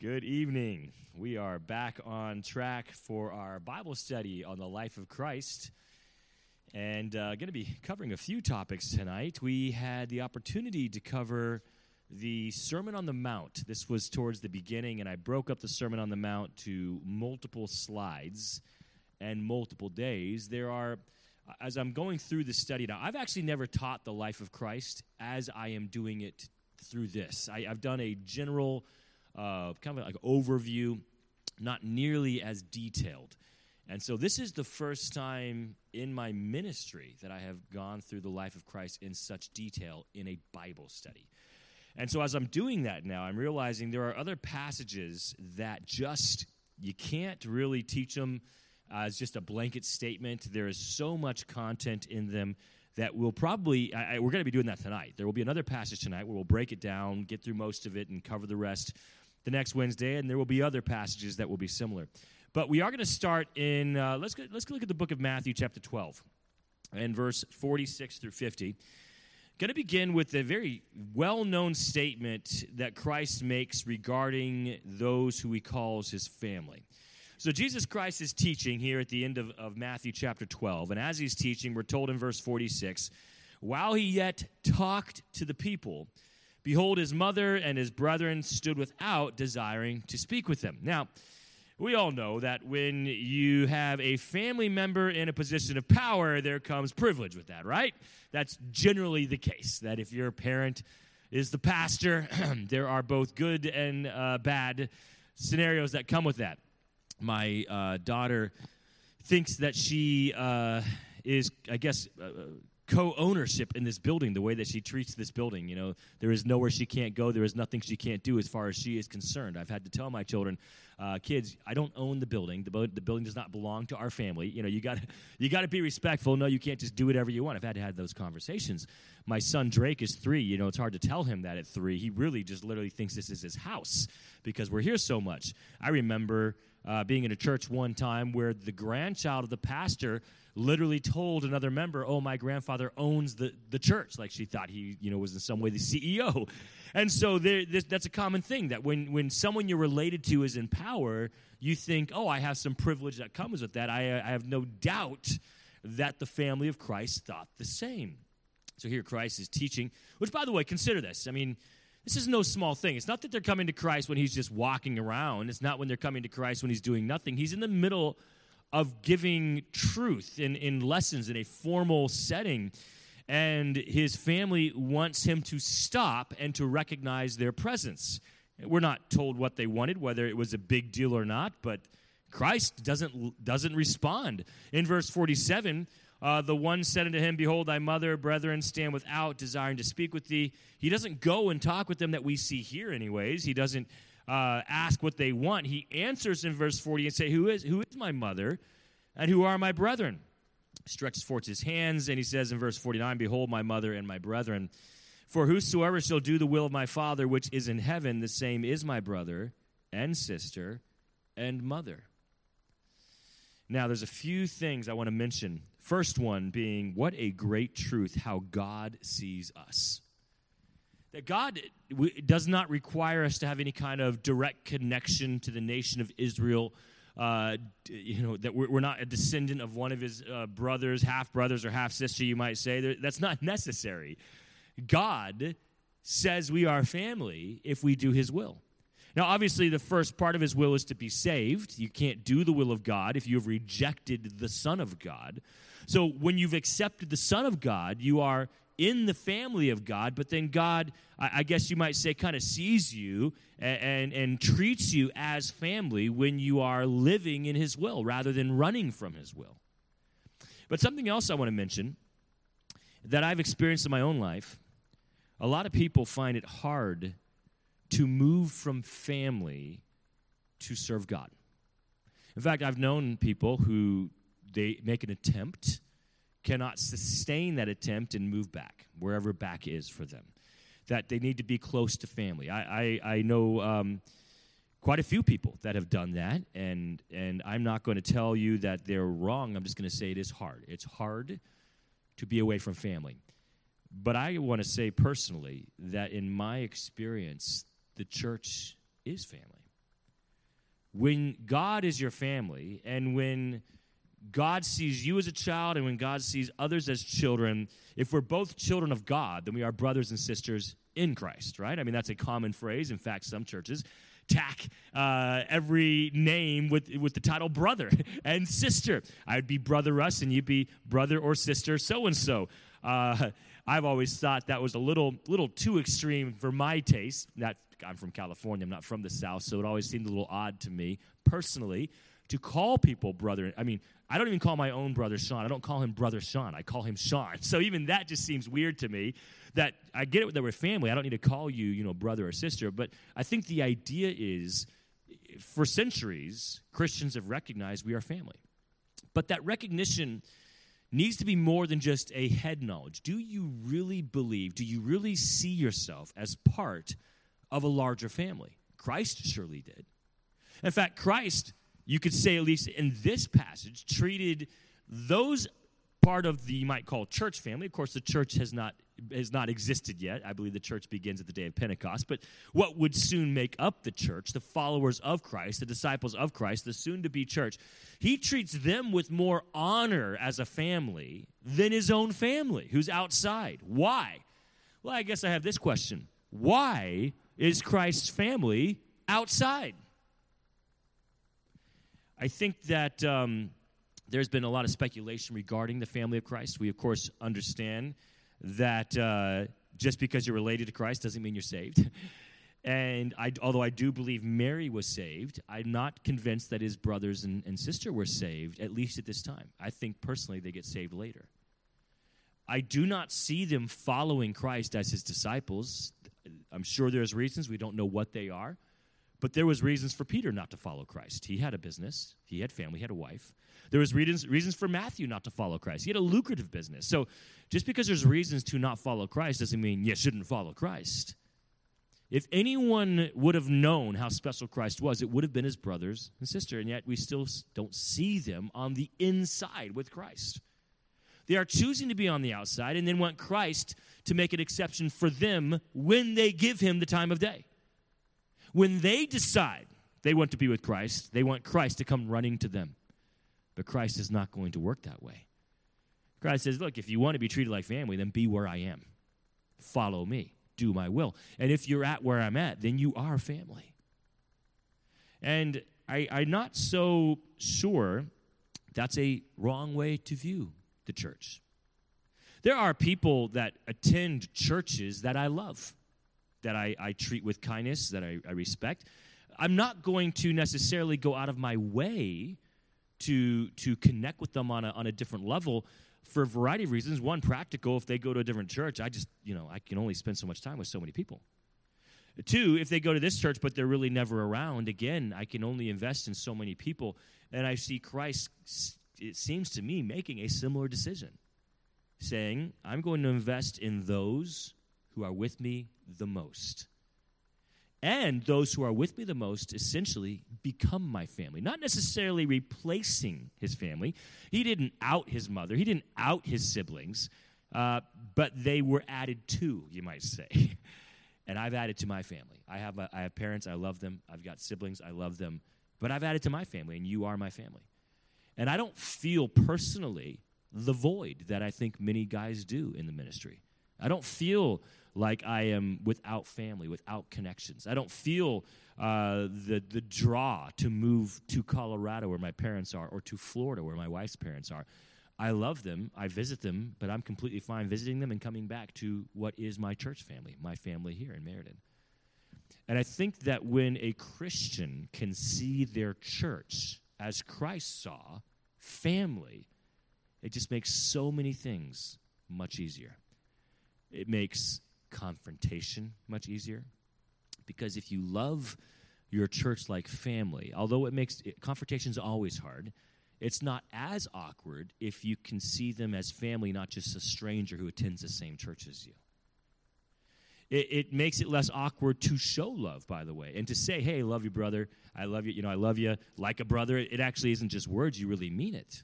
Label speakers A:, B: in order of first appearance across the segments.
A: Good evening. We are back on track for our Bible study on the life of Christ and uh, going to be covering a few topics tonight. We had the opportunity to cover the Sermon on the Mount. This was towards the beginning, and I broke up the Sermon on the Mount to multiple slides and multiple days. There are, as I'm going through the study now, I've actually never taught the life of Christ as I am doing it through this. I, have done a general uh, kind of like overview, not nearly as detailed. And so this is the first time in my ministry that I have gone through the life of Christ in such detail in a Bible study. And so as I'm doing that now, I'm realizing there are other passages that just you can't really teach them as just a blanket statement. There is so much content in them that we'll probably I, I, we're going to be doing that tonight. There will be another passage tonight where we'll break it down, get through most of it, and cover the rest the next Wednesday. And there will be other passages that will be similar. But we are going to start in, uh, let's, go, let's look at the book of Matthew, chapter 12, and verse 46 through 50. Going to begin with a very well known statement that Christ makes regarding those who he calls his family. So, Jesus Christ is teaching here at the end of, of Matthew chapter 12. And as he's teaching, we're told in verse 46 while he yet talked to the people, behold, his mother and his brethren stood without, desiring to speak with him. Now, we all know that when you have a family member in a position of power, there comes privilege with that, right? That's generally the case. That if your parent is the pastor, there are both good and uh, bad scenarios that come with that. My uh, daughter thinks that she uh, is, I guess, uh, co-ownership in this building the way that she treats this building you know? There is nowhere she can't go. There is nothing she can't do as far as she is concerned. I've had to tell my children uh, kids i don't own the building. The, the building does not belong to our family. You know you got you got to be respectful. No you can't just do whatever you want. I've had to have those conversations. My son drake is three. You know it's hard to tell him that at three. He really just literally thinks this is his house because we're here so much. I remember uh, being in a church one time where the grandchild of the pastor literally told another member, "Oh, my grandfather owns the, the church." Like she thought he, you know, was in some way the CEO. And so there, this, that's a common thing that when when someone you're related to is in power, you think, "Oh, I have some privilege that comes with that." I, I have no doubt that the family of Christ thought the same. So here Christ is teaching, which, by the way, consider this. I mean, this is no small thing. It's not that they're coming to Christ when he's just walking around. It's not when they're coming to Christ when he's doing nothing. He's in the middle of giving truth in, in lessons in a formal setting. And his family wants him to stop and to recognize their presence. We're not told what they wanted, whether it was a big deal or not, but Christ doesn't, doesn't respond. In verse 47, uh, the one said unto him, Behold, thy mother, brethren, stand without, desiring to speak with thee. He doesn't go and talk with them that we see here, anyways. He doesn't uh, ask what they want, he answers in verse 40 and say, who is, who is my mother and who are my brethren? Stretches forth his hands and he says in verse 49, Behold my mother and my brethren. For whosoever shall do the will of my Father which is in heaven, the same is my brother and sister and mother. Now, there's a few things I want to mention. First one being, what a great truth how God sees us that God does not require us to have any kind of direct connection to the nation of Israel. Uh, you know, that we're, not a descendant of one of his uh, brothers, half brothers, or half sister, you might say. That's not necessary. God says we are family if we do his will. Now, obviously, the first part of his will is to be saved. You can't do the will of God if you have rejected the Son of God. So, when you've accepted the Son of God, you are in the family of God, but then God, I, guess you might say, kind of sees you and, and, and treats you as family when you are living in His will rather than running from His will. But something else I want to mention that I've experienced in my own life a lot of people find it hard to move from family to serve God. In fact, I've known people who they make an attempt cannot sustain that attempt and move back, wherever back is for them. That they need to be close to family. I, I, I know um, quite a few people that have done that, and, and I'm not going to tell you that they're wrong. I'm just going to say it is hard. It's hard to be away from family. But I want to say personally that in my experience, the church is family. when God is your family and when God sees you as a child and when God sees others as children, if we're both children of God, then we are brothers and sisters in Christ, right? I mean, that's a common phrase. In fact, some churches tack uh, every name with, with the title brother and sister. I'd be brother Russ and you'd be brother or sister so and so. I've always thought that was a little little too extreme for my taste. That I'm from California, I'm not from the South, so it always seemed a little odd to me personally to call people brother. I mean, I don't even call my own brother Sean. I don't call him brother Sean. I call him Sean. So even that just seems weird to me. That I get it that we're family. I don't need to call you, you know, brother or sister. But I think the idea is, for centuries, Christians have recognized we are family. But that recognition needs to be more than just a head knowledge. Do you really believe? Do you really see yourself as part of a larger family? Christ surely did. In fact, Christ you could say, at least in this passage, treated those part of the you might call church family. Of course, the church has not has not existed yet. I believe the church begins at the day of Pentecost. But what would soon make up the church, the followers of Christ, the disciples of Christ, the soon to be church, he treats them with more honor as a family than his own family, who's outside. Why? Well, I guess I have this question Why is Christ's family outside? I think that um, there's been a lot of speculation regarding the family of Christ. We, of course, understand that uh, just because you're related to Christ doesn't mean you're saved. and I, although I do believe Mary was saved, I'm not convinced that his brothers and, and sister were saved, at least at this time. I think personally they get saved later. I do not see them following Christ as his disciples. I'm sure there's reasons. We don't know what they are. But there was reasons for Peter not to follow Christ. He had a business, he had family, he had a wife. There was reasons, reasons for Matthew not to follow Christ. He had a lucrative business. So just because there's reasons to not follow Christ doesn't mean you shouldn't follow Christ. If anyone would have known how special Christ was, it would have been his brothers and sister, and yet we still don't see them on the inside with Christ. They are choosing to be on the outside and then want Christ to make an exception for them when they give him the time of day. When they decide they want to be with Christ, they want Christ to come running to them. But Christ is not going to work that way. Christ says, Look, if you want to be treated like family, then be where I am. Follow me. Do my will. And if you're at where I'm at, then you are family. And I, I'm not so sure that's a wrong way to view the church. There are people that attend churches that I love that I, I treat with kindness, that I, I respect. I'm not going to necessarily go out of my way to to connect with them on a, on a different level for a variety of reasons. One, practical. If they go to a different church, I just you know I can only spend so much time with so many people. Two, if they go to this church but they're really never around, again, I can only invest in so many people. And I see Christ, it seems to me, making a similar decision, saying, I'm going to invest in those who are with me the most. And those who are with me the most essentially become my family. Not necessarily replacing his family. He didn't out his mother, he didn't out his siblings, uh, but they were added to, you might say. and I've added to my family. I have, a, I have parents, I love them. I've got siblings, I love them. But I've added to my family, and you are my family. And I don't feel personally the void that I think many guys do in the ministry. I don't feel like I am without family, without connections. I don't feel uh, the, the draw to move to Colorado where my parents are or to Florida where my wife's parents are. I love them, I visit them, but I'm completely fine visiting them and coming back to what is my church family, my family here in Meriden. And I think that when a Christian can see their church as Christ saw, family, it just makes so many things much easier. It makes confrontation much easier. Because if you love your church like family, although it makes it, confrontation's always hard, it's not as awkward if you can see them as family, not just a stranger who attends the same church as you. It, it, makes it less awkward to show love, by the way, and to say, "Hey, love you, brother. I love you. You know, I love you like a brother." It actually isn't just words; you really mean it.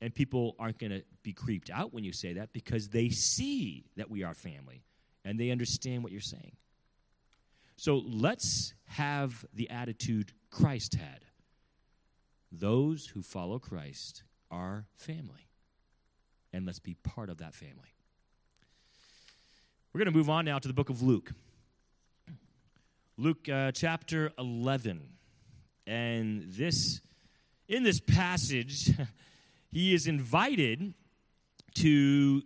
A: And people aren't going to be creeped out when you say that because they see that we are family and they understand what you're saying. So let's have the attitude Christ had those who follow Christ are family. And let's be part of that family. We're going to move on now to the book of Luke. Luke uh, chapter 11. And this, in this passage, he is invited to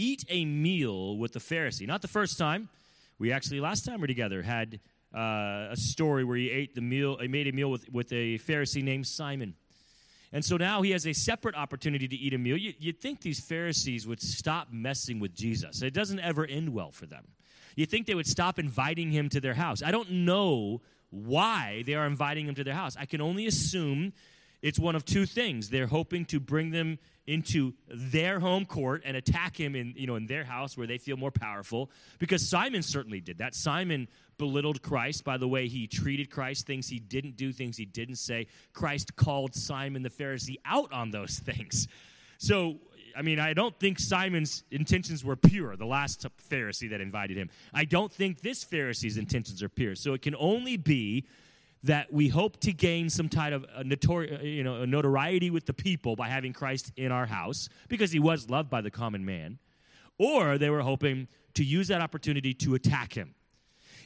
A: eat a meal with the Pharisee. Not the first time. We actually, last time we were together, had uh, a story where he ate the meal, he made a meal with, with a Pharisee named Simon. And so now he has a separate opportunity to eat a meal. You, would think these Pharisees would stop messing with Jesus. It doesn't ever end well for them. You'd think they would stop inviting him to their house. I don't know why they are inviting him to their house. I can only assume it's one of two things. They're hoping to bring them into their home court and attack him in, you know, in their house where they feel more powerful. Because Simon certainly did that. Simon belittled Christ by the way he treated Christ, things he didn't do, things he didn't say. Christ called Simon the Pharisee out on those things. So, I mean, I don't think Simon's intentions were pure, the last Pharisee that invited him. I don't think this Pharisee's intentions are pure. So it can only be that we hope to gain some type of a notori- you know, notoriety with the people by having Christ in our house because he was loved by the common man, or they were hoping to use that opportunity to attack him.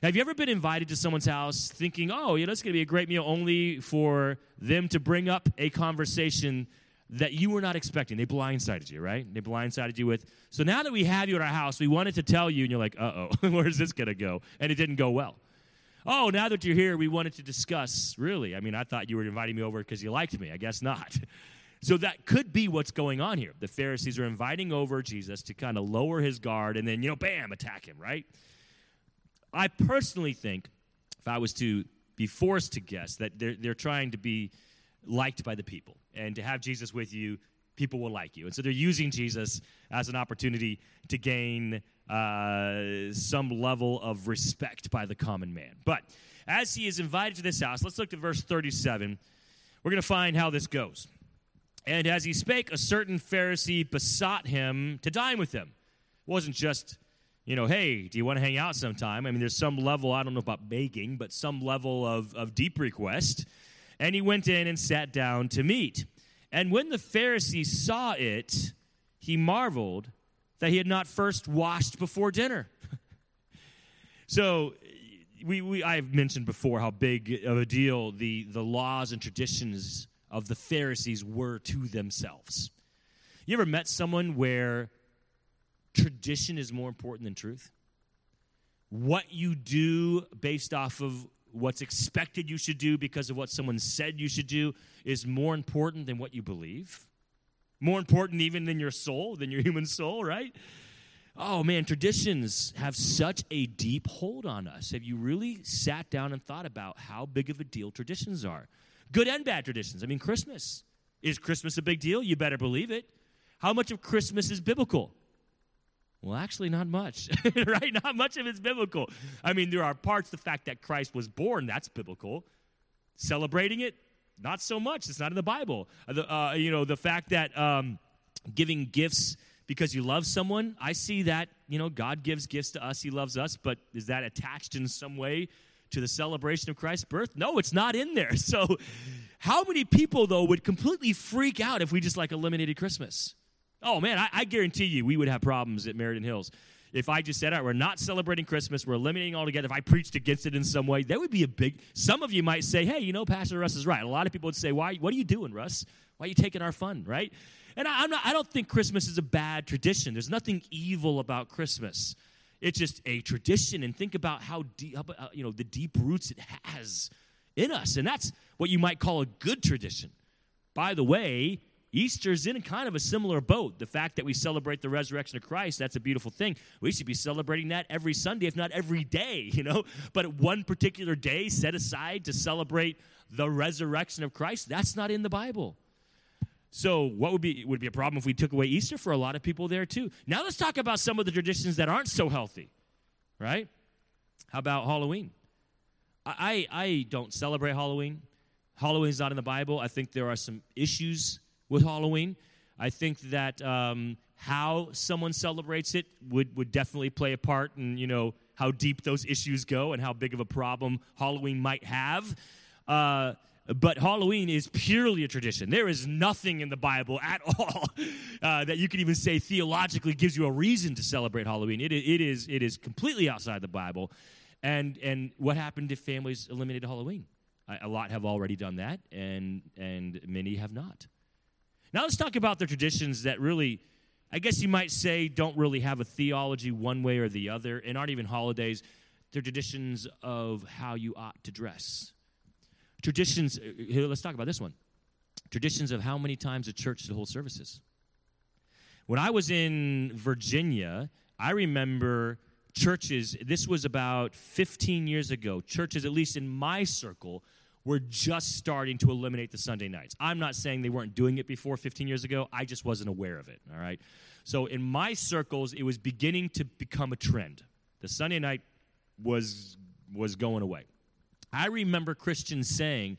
A: have you ever been invited to someone's house thinking, oh, you know, it's going to be a great meal only for them to bring up a conversation that you were not expecting? They blindsided you, right? They blindsided you with, so now that we have you at our house, we wanted to tell you, and you're like, uh oh, where's this going to go? And it didn't go well oh, now that you're here, we wanted to discuss. Really? I mean, I thought you were inviting me over because you liked me. I guess not. So that could be what's going on here. The Pharisees are inviting over Jesus to kind of lower his guard and then, you know, bam, attack him, right? I personally think, if I was to be forced to guess, that they're, they're trying to be liked by the people. And to have Jesus with you, people will like you. And so they're using Jesus as an opportunity to gain uh, some level of respect by the common man. But as he is invited to this house, let's look at verse 37. We're going to find how this goes. And as he spake, a certain Pharisee besought him to dine with him. It wasn't just, you know, hey, do you want to hang out sometime? I mean, there's some level, I don't know about begging, but some level of, of deep request. And he went in and sat down to meat. And when the Pharisee saw it, he marveled that he had not first washed before dinner. so, we, we, I've mentioned before how big of a deal the, the laws and traditions of the Pharisees were to themselves. You ever met someone where tradition is more important than truth? What you do based off of what's expected you should do because of what someone said you should do is more important than what you believe. More important even than your soul, than your human soul, right? Oh man, traditions have such a deep hold on us. Have you really sat down and thought about how big of a deal traditions are? Good and bad traditions. I mean, Christmas. Is Christmas a big deal? You better believe it. How much of Christmas is biblical? Well, actually, not much, right? Not much of it's biblical. I mean, there are parts, the fact that Christ was born, that's biblical. Celebrating it, not so much. It's not in the Bible. Uh, the, uh, you know, the fact that um, giving gifts because you love someone, I see that, you know, God gives gifts to us, He loves us, but is that attached in some way to the celebration of Christ's birth? No, it's not in there. So, how many people, though, would completely freak out if we just like eliminated Christmas? Oh man, I, I guarantee you we would have problems at Meriden Hills. If I just said, all right, we're not celebrating Christmas, we're eliminating altogether, if I preached against it in some way, that would be a big. Some of you might say, hey, you know, Pastor Russ is right. A lot of people would say, why, what are you doing, Russ? Why are you taking our fun, right? And I, am not, I don't think Christmas is a bad tradition. There's nothing evil about Christmas. It's just a tradition, and think about how deep, you know, the deep roots it has in us, and that's what you might call a good tradition. By the way, Easter's in kind of a similar boat. The fact that we celebrate the resurrection of Christ, that's a beautiful thing. We should be celebrating that every Sunday, if not every day, you know? But one particular day set aside to celebrate the resurrection of Christ, that's not in the Bible. So, what would be would be a problem if we took away Easter for a lot of people there too? Now let's talk about some of the traditions that aren't so healthy. Right? How about Halloween? I I, I don't celebrate Halloween. Halloween is not in the Bible. I think there are some issues with Halloween. I think that um, how someone celebrates it would, would definitely play a part in, you know, how deep those issues go and how big of a problem Halloween might have. Uh, but Halloween is purely a tradition. There is nothing in the Bible at all uh, that you can even say theologically gives you a reason to celebrate Halloween. It, it, is, it is completely outside the Bible. And, and what happened if families eliminated Halloween? A lot have already done that, and, and many have not. Now let's talk about the traditions that really, I guess you might say, don't really have a theology one way or the other and aren't even holidays. They're traditions of how you ought to dress. Traditions, uh, here, let's talk about this one. Traditions of how many times a church should hold services. When I was in Virginia, I remember churches, this was about 15 years ago, churches, at least in my circle, were just starting to eliminate the Sunday nights. I'm not saying they weren't doing it before 15 years ago, I just wasn't aware of it, all right? So in my circles, it was beginning to become a trend. The Sunday night was was going away. I remember Christians saying,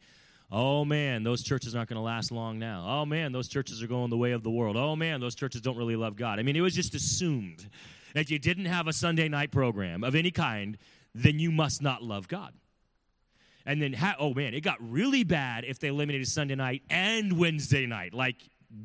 A: Oh man, those churches aren't going to last long now. Oh man, those churches are going the way of the world. Oh man, those churches don't really love God. I mean, it was just assumed that you didn't have a Sunday night program of any kind, then you must not love God. And then, ha- oh man, it got really bad if they eliminated Sunday night and Wednesday night. Like,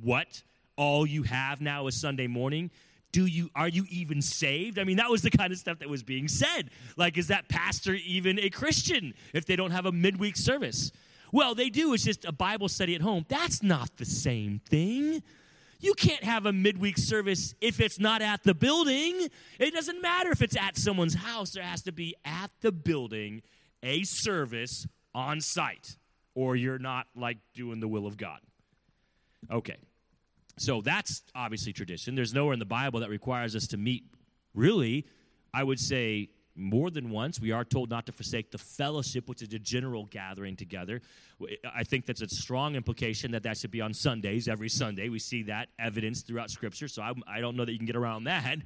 A: what? All you have now is Sunday morning? Do you are you even saved? I mean, that was the kind of stuff that was being said. Like, is that pastor even a Christian if they don't have a midweek service? Well, they do. It's just a Bible study at home. That's not the same thing. You can't have a midweek service if it's not at the building. It doesn't matter if it's at someone's house, there has to be at the building a service on site, or you're not like doing the will of God. Okay. So that's obviously tradition. There's nowhere in the Bible that requires us to meet, really, I would say, more than once. We are told not to forsake the fellowship, which is a general gathering together. I think that's a strong implication that that should be on Sundays, every Sunday. We see that evidence throughout Scripture, so I, I don't know that you can get around that.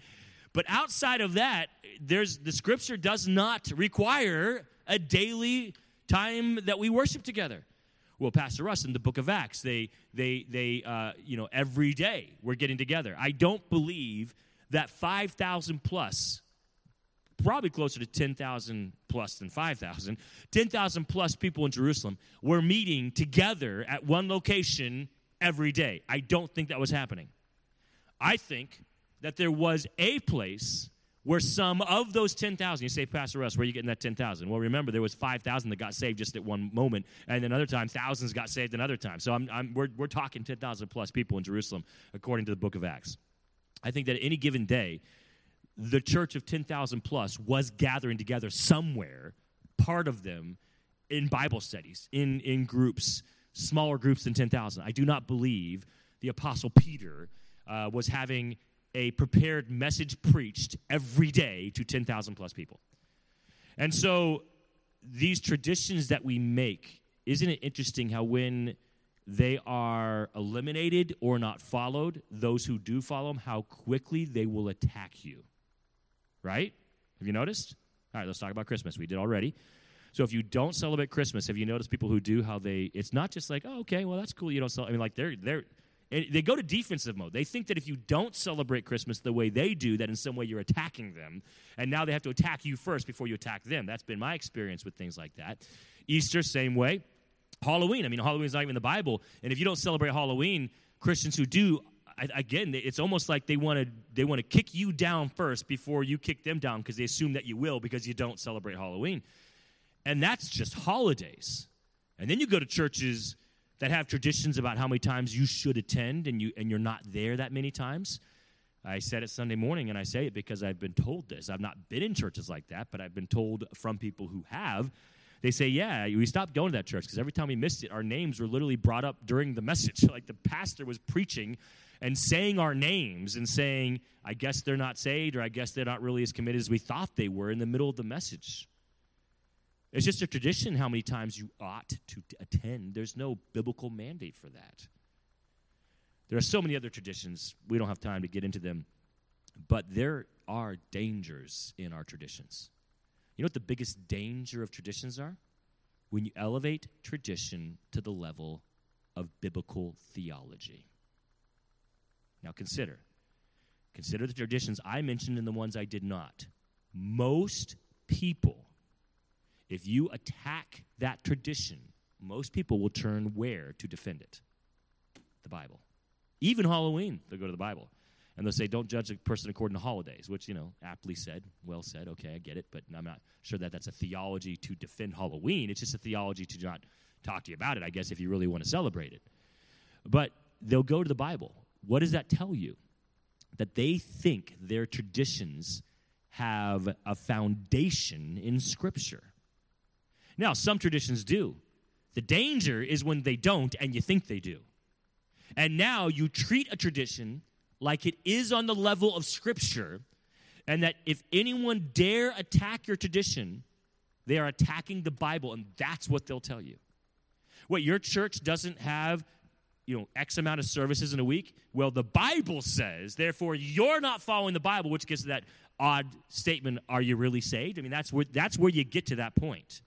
A: But outside of that, there's the Scripture does not require a daily time that we worship together. Well, Pastor Russ in the book of Acts, they, they, they, uh, you know, every day we're getting together. I don't believe that 5,000 plus, probably closer to 10,000 plus than 5,000, 10,000 plus people in Jerusalem were meeting together at one location every day. I don't think that was happening. I think that there was a place where some of those 10,000, you say, Pastor Russ, where are you getting that 10,000? Well, remember, there was 5,000 that got saved just at one moment, and another time, thousands got saved another time. So I'm, I'm, we're, we're talking 10,000 plus people in Jerusalem, according to the book of Acts. I think that any given day, the church of 10,000 plus was gathering together somewhere, part of them in Bible studies, in, in groups, smaller groups than 10,000. I do not believe the Apostle Peter uh, was having a prepared message preached every day to 10,000 plus people. And so these traditions that we make, isn't it interesting how when they are eliminated or not followed, those who do follow them, how quickly they will attack you? Right? Have you noticed? All right, let's talk about Christmas. We did already. So if you don't celebrate Christmas, have you noticed people who do how they? It's not just like, oh, okay, well that's cool. You don't celebrate. I mean, like they're they're they go to defensive mode. They think that if you don't celebrate Christmas the way they do, that in some way you're attacking them. And now they have to attack you first before you attack them. That's been my experience with things like that. Easter, same way. Halloween. I mean, Halloween is not even in the Bible. And if you don't celebrate Halloween, Christians who do, again, it's almost like they want to they want to kick you down first before you kick them down because they assume that you will because you don't celebrate Halloween. And that's just holidays. And then you go to churches that have traditions about how many times you should attend and you and you're not there that many times. I said it Sunday morning and I say it because I've been told this. I've not been in churches like that, but I've been told from people who have. They say, "Yeah, we stopped going to that church because every time we missed it, our names were literally brought up during the message. like the pastor was preaching and saying our names and saying, I guess they're not saved or I guess they're not really as committed as we thought they were in the middle of the message. It's just a tradition how many times you ought to attend. There's no biblical mandate for that. There are so many other traditions. We don't have time to get into them. But there are dangers in our traditions. You know what the biggest danger of traditions are? When you elevate tradition to the level of biblical theology. Now consider. Consider the traditions I mentioned and the ones I did not. Most people if you attack that tradition most people will turn where to defend it? The Bible. Even Halloween, they'll go to the Bible. And they'll say, don't judge a person according to holidays, which, you know, aptly said, well said, okay, I get it, but I'm not sure that that's a theology to defend Halloween. It's just a theology to not talk to you about it, I guess, if you really want to celebrate it. But they'll go to the Bible. What does that tell you? That they think their traditions have a foundation in Scripture. Now, some traditions do. The danger is when they don't and you think they do. And now you treat a tradition like it is on the level of Scripture, and that if anyone dare attack your tradition, they are attacking the Bible, and that's what they'll tell you. What, your church doesn't have you know x amount of services in a week well the bible says therefore you're not following the bible which gets to that odd statement are you really saved i mean that's where that's where you get to that point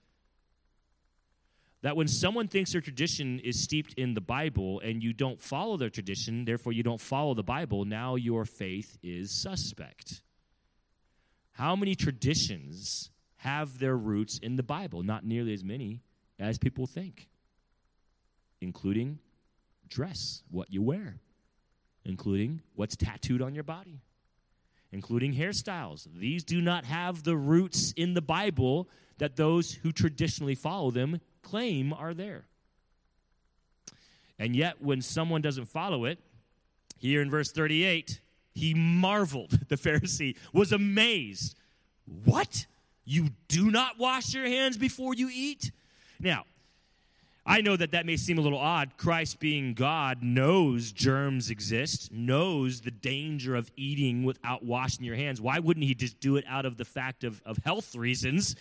A: that when someone thinks their tradition is steeped in the Bible and you don't follow their tradition, therefore you don't follow the Bible, now your faith is suspect. How many traditions have their roots in the Bible? Not nearly as many as people think, including dress, what you wear, including what's tattooed on your body, including hairstyles. These do not have the roots in the Bible that those who traditionally follow them claim are there. And yet, when someone doesn't follow it, here in verse 38, he marveled. The Pharisee was amazed. What? You do not wash your hands before you eat? Now, I know that that may seem a little odd. Christ, being God, knows germs exist, knows the danger of eating without washing your hands. Why wouldn't he just do it out of the fact of, of health reasons?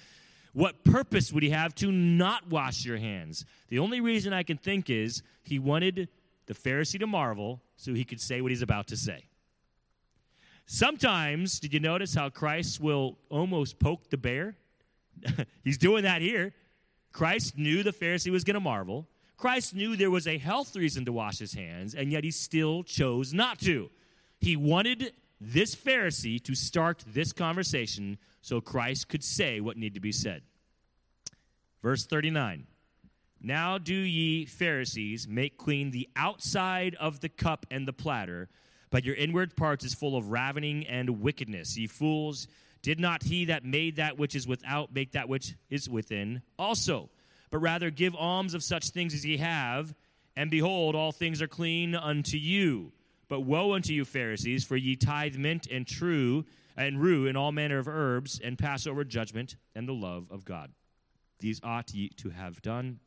A: What purpose would he have to not wash your hands? The only reason I can think is he wanted the Pharisee to marvel so he could say what he's about to say. Sometimes, did you notice how Christ will almost poke the bear? he's doing that here. Christ knew the Pharisee was going to marvel. Christ knew there was a health reason to wash his hands, and yet he still chose not to. He wanted this Pharisee to start this conversation so Christ could say what needed to be said. Verse 39 Now do ye, Pharisees, make clean the outside of the cup and the platter, but your inward parts is full of ravening and wickedness. Ye fools, did not he that made that which is without make that which is within also? But rather give alms of such things as ye have, and behold, all things are clean unto you. But woe unto you, Pharisees, for ye tithe mint and true and rue and all manner of herbs, and pass over judgment and the love of God. These ought ye to have done,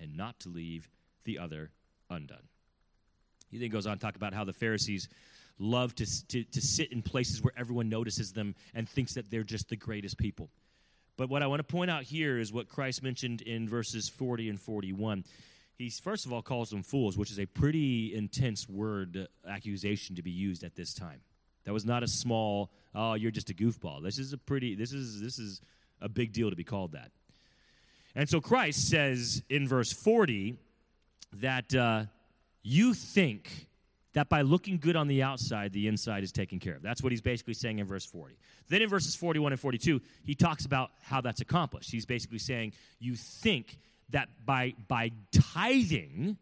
A: and not to leave the other undone. He then goes on to talk about how the Pharisees love to, to, to sit in places where everyone notices them and thinks that they're just the greatest people. But what I want to point out here is what Christ mentioned in verses 40 and 41. He first of all calls them fools, which is a pretty intense word accusation to be used at this time. That was not a small, oh, you're just a goofball. This is a pretty, this is, this is a big deal to be called that. And so Christ says in verse 40 that uh, you think that by looking good on the outside, the inside is taken care of. That's what he's basically saying in verse 40. Then in verses 41 and 42, he talks about how that's accomplished. He's basically saying, You think that by, by tithing,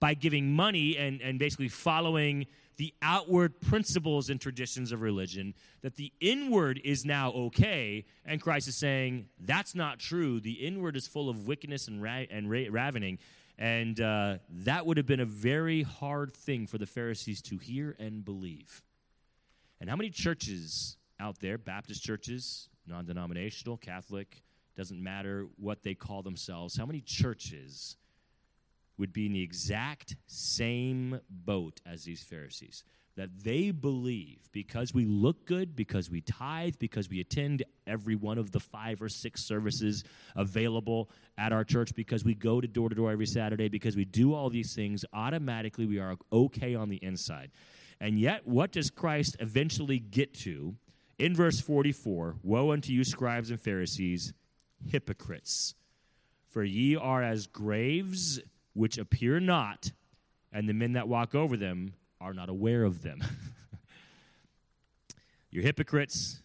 A: by giving money and, and basically following the outward principles and traditions of religion, that the inward is now okay. And Christ is saying, that's not true. The inward is full of wickedness and, ra- and ra- ravening. And uh, that would have been a very hard thing for the Pharisees to hear and believe. And how many churches out there, Baptist churches, non denominational, Catholic, doesn't matter what they call themselves, how many churches would be in the exact same boat as these Pharisees. That they believe because we look good, because we tithe, because we attend every one of the five or six services available at our church, because we go to door to door every Saturday, because we do all these things, automatically we are okay on the inside. And yet, what does Christ eventually get to? In verse 44 Woe unto you, scribes and Pharisees, hypocrites! For ye are as graves which appear not, and the men that walk over them are not aware of them. You're hypocrites.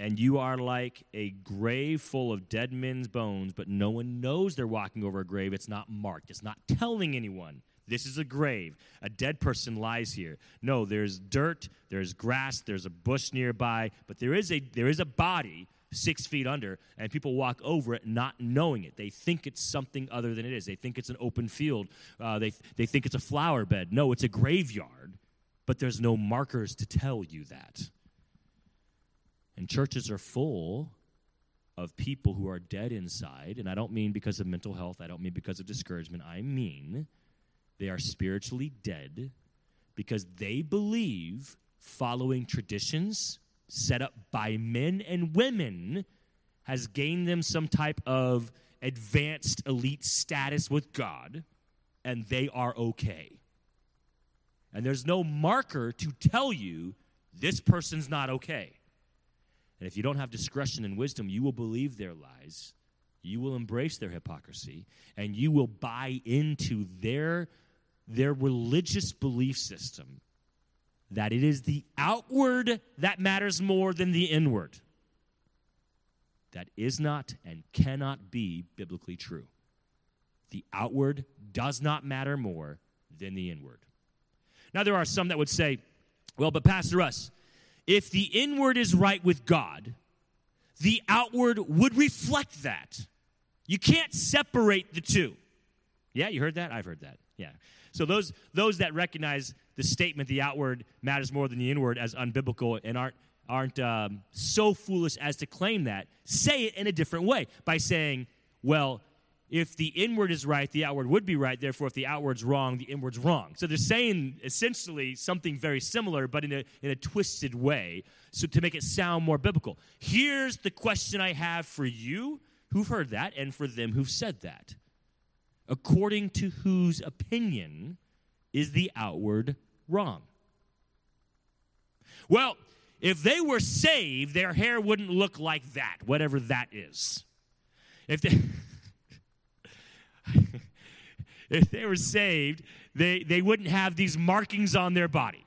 A: and you are like a grave full of dead men's bones, but no one knows they're walking over a grave. It's not marked, it's not telling anyone. This is a grave. A dead person lies here. No, there's dirt, there's grass, there's a bush nearby, but there is a there is a body six feet under, and people walk over it not knowing it. They think it's something other than it is. They think it's an open field. Uh, they they think it's a flower bed. No, it's a graveyard, but there's no markers to tell you that. And churches are full of people who are dead inside, and I don't mean because of mental health, I don't mean because of discouragement. I mean they are spiritually dead because they believe following traditions set up by men and women has gained them some type of advanced elite status with God, and they are okay. And there's no marker to tell you this person's not okay. And if you don't have discretion and wisdom, you will believe their lies, you will embrace their hypocrisy, and you will buy into their, their religious belief system that it is the outward that matters more than the inward. That is not and cannot be biblically true. The outward does not matter more than the inward. Now, there are some that would say, well, but Pastor Russ, if the inward is right with God, the outward would reflect that. You can't separate the two. Yeah, you heard that? I've heard that. Yeah. So those those that recognize the statement the outward matters more than the inward as unbiblical and aren't aren't um, so foolish as to claim that say it in a different way by saying, well, if the inward is right, the outward would be right. Therefore, if the outward's wrong, the inward's wrong. So they're saying essentially something very similar, but in a, in a twisted way, so to make it sound more biblical. Here's the question I have for you who've heard that and for them who've said that. According to whose opinion is the outward wrong? Well, if they were saved, their hair wouldn't look like that, whatever that is. If they. if they were saved, they, they wouldn't have these markings on their body.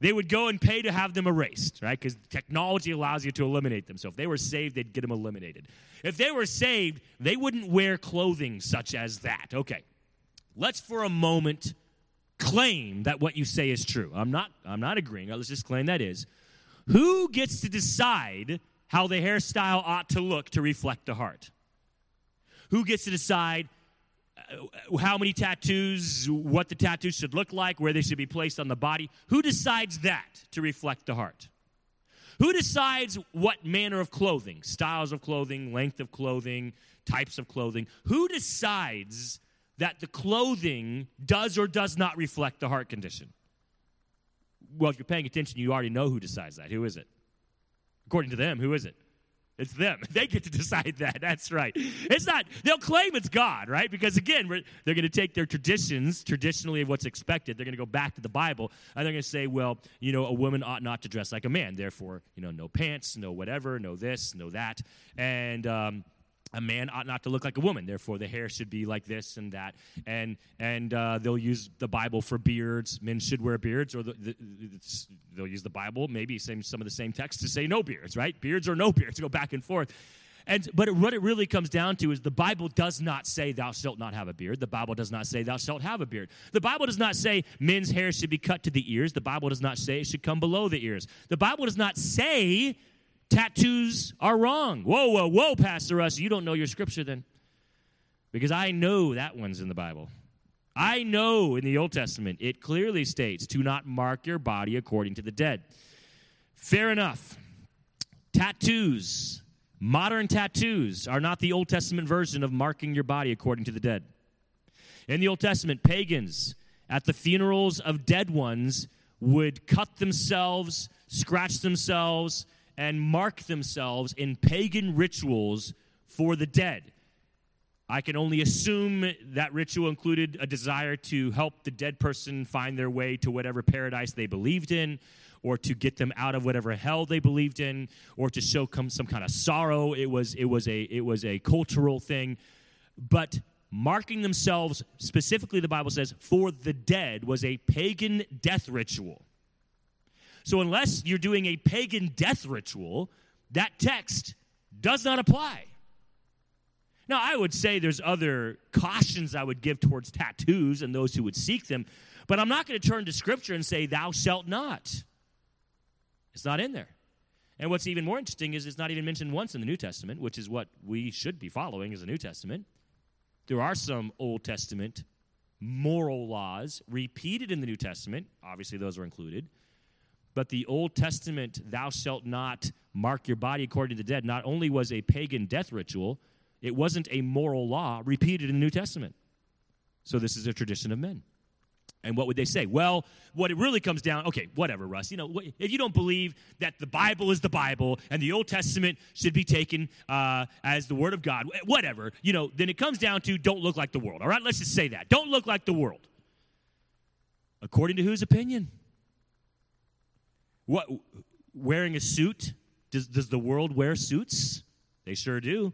A: They would go and pay to have them erased, right? Because technology allows you to eliminate them. So if they were saved, they'd get them eliminated. If they were saved, they wouldn't wear clothing such as that. Okay, let's for a moment claim that what you say is true. I'm not, I'm not agreeing. Let's just claim that is. Who gets to decide how the hairstyle ought to look to reflect the heart? Who gets to decide uh, how many tattoos, what the tattoos should look like, where they should be placed on the body. Who decides that to reflect the heart? Who decides what manner of clothing, styles of clothing, length of clothing, types of clothing? Who decides that the clothing does or does not reflect the heart condition? Well, if you're paying attention, you already know who decides that. Who is it? According to them, who is it? It's them. They get to decide that. That's right. It's not, they'll claim it's God, right? Because again, they're going to take their traditions, traditionally of what's expected. They're going to go back to the Bible and they're going to say, well, you know, a woman ought not to dress like a man. Therefore, you know, no pants, no whatever, no this, no that. And, um, a man ought not to look like a woman therefore the hair should be like this and that. And and uh, they'll use the bible for beards. Men should wear beards or the, the, they'll use the bible maybe same, some of the same texts to say no beards right? Beards or no beards go back and forth. And but it, what it really comes down to is the bible does not say thou shalt not have a beard. The bible does not say thou shalt have a beard. The bible does not say men's hair should be cut to the ears. The bible does not say it should come below the ears. The bible does not say tattoos are wrong. Whoa, whoa, whoa, Pastor Russ, you don't know your scripture then. Because I know that one's in the Bible. I know in the Old Testament it clearly states to not mark your body according to the dead. Fair enough. Tattoos, modern tattoos, are not the Old Testament version of marking your body according to the dead. In the Old Testament, pagans at the funerals of dead ones would cut themselves, scratch themselves, and mark themselves in pagan rituals for the dead. I can only assume that ritual included a desire to help the dead person find their way to whatever paradise they believed in, or to get them out of whatever hell they believed in, or to show some kind of sorrow. It was, it was, a, it was a cultural thing. But marking themselves, specifically, the Bible says, for the dead, was a pagan death ritual. So, unless you're doing a pagan death ritual, that text does not apply. Now, I would say there's other cautions I would give towards tattoos and those who would seek them, but I'm not going to turn to Scripture and say, Thou shalt not. It's not in there. And what's even more interesting is it's not even mentioned once in the New Testament, which is what we should be following as a New Testament. There are some Old Testament moral laws repeated in the New Testament. Obviously, those are included. But the Old Testament, thou shalt not mark your body according to the dead, not only was a pagan death ritual, it wasn't a moral law repeated in the New Testament. So this is a tradition of men. And what would they say? Well, what it really comes down, okay, whatever, Russ. You know, if you don't believe that the Bible is the Bible and the Old Testament should be taken uh, as the Word of God, whatever, you know, then it comes down to don't look like the world. All right, let's just say that. Don't look like the world. According to whose opinion? What? Wearing a suit? Does, does the world wear suits? They sure do.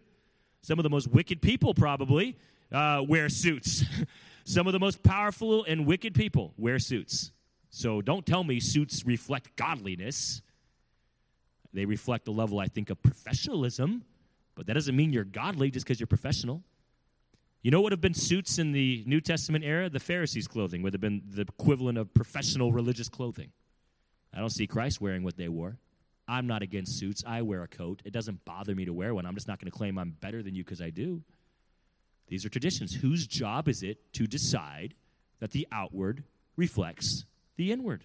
A: Some of the most wicked people probably uh, wear suits. Some of the most powerful and wicked people wear suits. So don't tell me suits reflect godliness. They reflect a level, I think, of professionalism, but that doesn't mean you're godly just because you're professional. You know what would have been suits in the New Testament era? The Pharisees' clothing would have been the equivalent of professional religious clothing. I don't see Christ wearing what they wore. I'm not against suits. I wear a coat. It doesn't bother me to wear one. I'm just not going to claim I'm better than you because I do. These are traditions. Whose job is it to decide that the outward reflects the inward?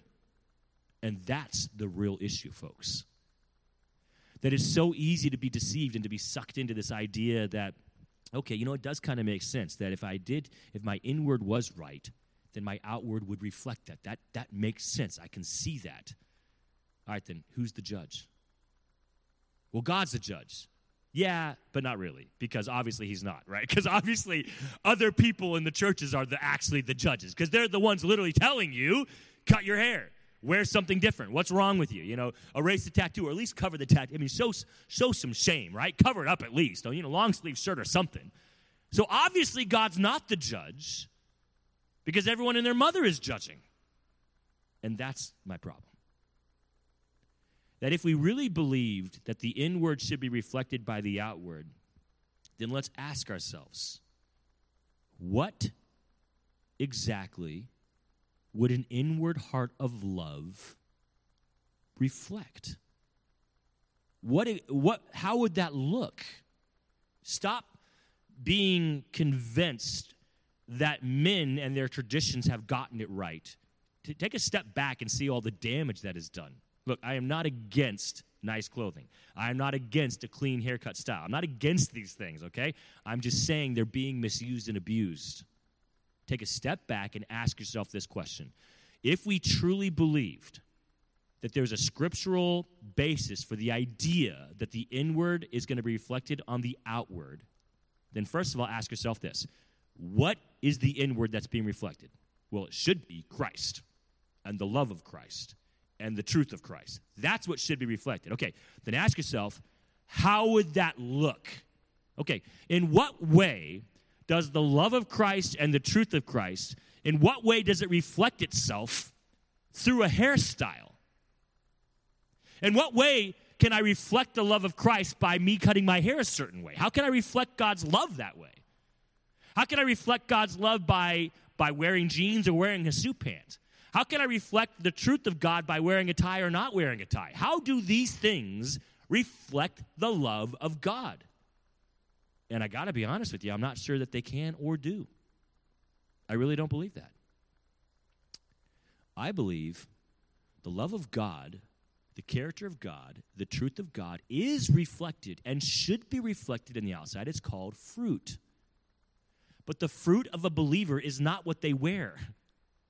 A: And that's the real issue, folks. That it's so easy to be deceived and to be sucked into this idea that, okay, you know, it does kind of make sense that if I did, if my inward was right, then my outward would reflect that. That, that makes sense. I can see that. All right, then, who's the judge? Well, God's the judge. Yeah, but not really, because obviously he's not, right? Because obviously other people in the churches are the, actually the judges, because they're the ones literally telling you, cut your hair, wear something different. What's wrong with you? You know, erase the tattoo, or at least cover the tattoo. I mean, show, show some shame, right? Cover it up at least. You know, long sleeve shirt or something. So obviously God's not the judge, because everyone and their mother is judging. And that's my problem that if we really believed that the inward should be reflected by the outward, then let's ask ourselves what exactly would an inward heart of love reflect? What, what, how would that look? Stop being convinced that men and their traditions have gotten it right. Take a step back and see all the damage that is done. Look, I am not against nice clothing. I am not against a clean haircut style. I'm not against these things, okay? I'm just saying they're being misused and abused. Take a step back and ask yourself this question. If we truly believed that there's a scriptural basis for the idea that the inward is going to be reflected on the outward, then first of all, ask yourself this What is the inward that's being reflected? Well, it should be Christ and the love of Christ and the truth of Christ. That's what should be reflected. Okay, then ask yourself, how would that look? Okay, in what way does the love of Christ and the truth of Christ, in what way does it reflect itself through a hairstyle? In what way can I reflect the love of Christ by me cutting my hair a certain way? How can I reflect God's love that way? How can I reflect God's love by, by wearing jeans or wearing a suit pants? How can I reflect the truth of God by wearing a tie or not wearing a tie? How do these things reflect the love of God? And I got to be honest with you, I'm not sure that they can or do. I really don't believe that. I believe the love of God, the character of God, the truth of God is reflected and should be reflected in the outside. It's called fruit. But the fruit of a believer is not what they wear.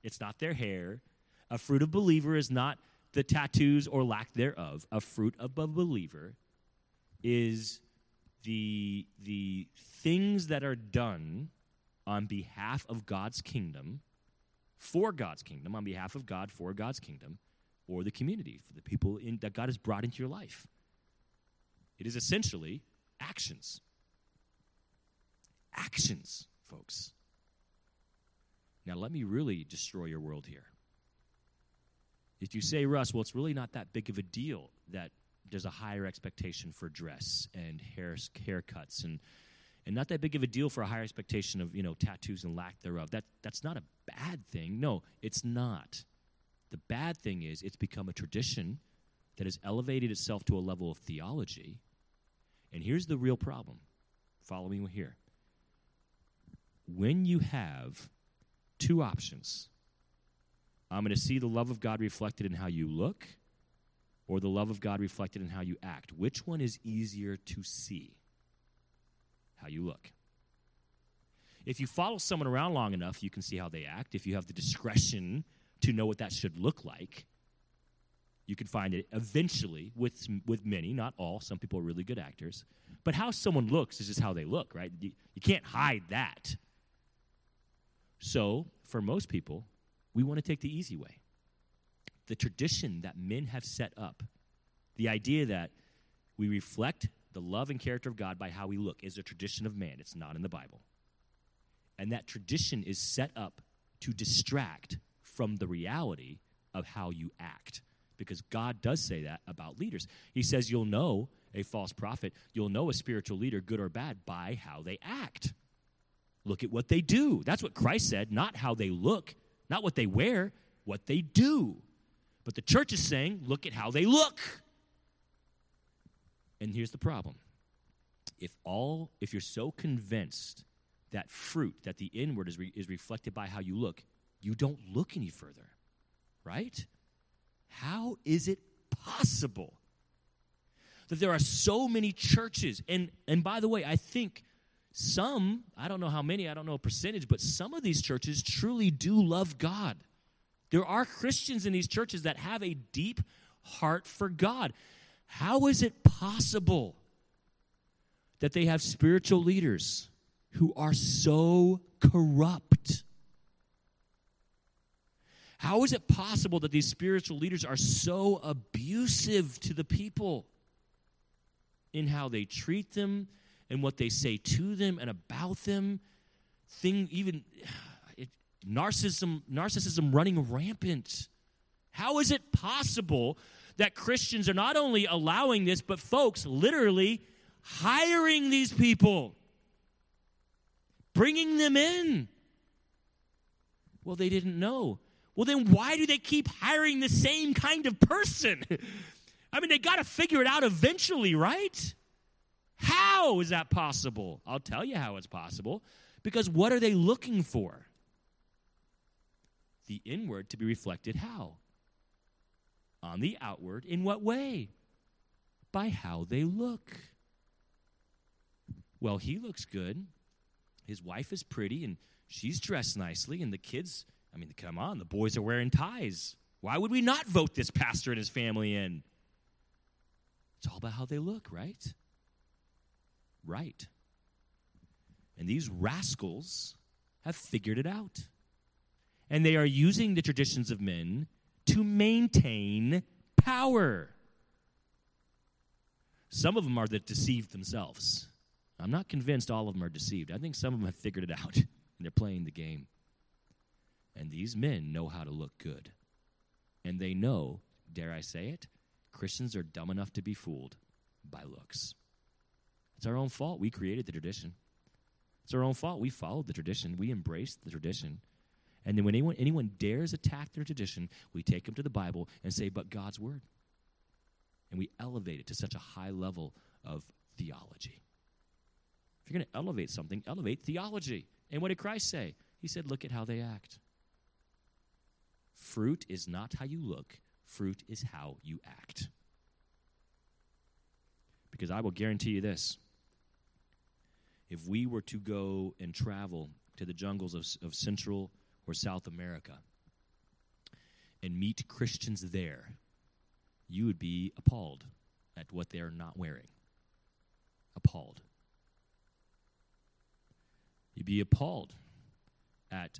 A: It's not their hair. A fruit of believer is not the tattoos or lack thereof. A fruit of a believer is the, the things that are done on behalf of God's kingdom, for God's kingdom, on behalf of God, for God's kingdom, or the community, for the people in, that God has brought into your life. It is essentially actions. Actions, folks. Now, let me really destroy your world here. If you say, Russ, well, it's really not that big of a deal that there's a higher expectation for dress and hair haircuts and and not that big of a deal for a higher expectation of you know tattoos and lack thereof. That that's not a bad thing. No, it's not. The bad thing is it's become a tradition that has elevated itself to a level of theology. And here's the real problem. Follow me here. When you have two options, I'm going to see the love of God reflected in how you look or the love of God reflected in how you act. Which one is easier to see? How you look. If you follow someone around long enough, you can see how they act. If you have the discretion to know what that should look like, you can find it eventually with, with many, not all. Some people are really good actors. But how someone looks is just how they look, right? You, you can't hide that. So, for most people, we want to take the easy way the tradition that men have set up, the idea that we reflect the love and character of God by how we look, is a tradition of man. It's not in the Bible. And that tradition is set up to distract from the reality of how you act. Because God does say that about leaders. He says, You'll know a false prophet, you'll know a spiritual leader, good or bad, by how they act. Look at what they do. That's what Christ said, not how they look, not what they wear, what they do. But the church is saying, look at how they look. And here's the problem. If all if you're so convinced that fruit, that the inward is, re, is reflected by how you look, you don't look any further. Right? How is it possible that there are so many churches and and by the way, I think some, I don't know how many, I don't know a percentage, but some of these churches truly do love God. There are Christians in these churches that have a deep heart for God. How is it possible that they have spiritual leaders who are so corrupt? How is it possible that these spiritual leaders are so abusive to the people in how they treat them and what they say to them and about them? Thing even narcissism, narcissism running rampant. How is it possible that Christians are not only allowing this, but folks literally hiring these people, bringing them in? Well, they didn't know. Well, then why do they keep hiring the same kind of person? I mean, they got to figure it out eventually, right? How is that possible? I'll tell you how it's possible. Because what are they looking for? the inward to be reflected how? On the outward, in what way? By how they look. Well, he looks good. His wife is pretty and she's dressed nicely, and the kids, I mean, come on, the boys are wearing ties. Why would we not vote this pastor and his family in? It's all about how they look, right? Right. And these rascals have figured it out and they are using the traditions of men to maintain power. Some of them are that deceived themselves. I'm not convinced all of them are deceived. I think some of them have figured it out and they're playing the game. And these men know how to look good. And they know, dare I say it, Christians are dumb enough to be fooled by looks. It's our own fault. We created the tradition. It's our own fault. We followed the tradition. We embraced the tradition. And then when anyone, anyone dares attack their tradition, we take them to the Bible and say, but God's word. And we elevate it to such a high level of theology. If you're going to elevate something, elevate theology. And what did Christ say? He said, look at how they act. Fruit is not how you look, fruit is how you act. Because I will guarantee you this if we were to go and travel to the jungles of, of Central or South America and meet Christians there, you would be appalled at what they're not wearing. Appalled. You'd be appalled at